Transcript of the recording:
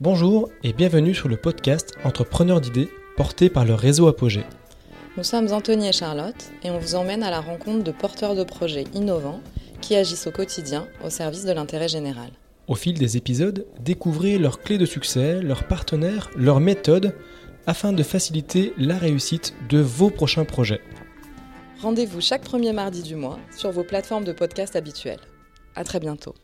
Bonjour et bienvenue sur le podcast Entrepreneurs d'idées porté par le réseau Apogée. Nous sommes Anthony et Charlotte et on vous emmène à la rencontre de porteurs de projets innovants qui agissent au quotidien au service de l'intérêt général. Au fil des épisodes, découvrez leurs clés de succès, leurs partenaires, leurs méthodes afin de faciliter la réussite de vos prochains projets. Rendez-vous chaque premier mardi du mois sur vos plateformes de podcast habituelles. À très bientôt.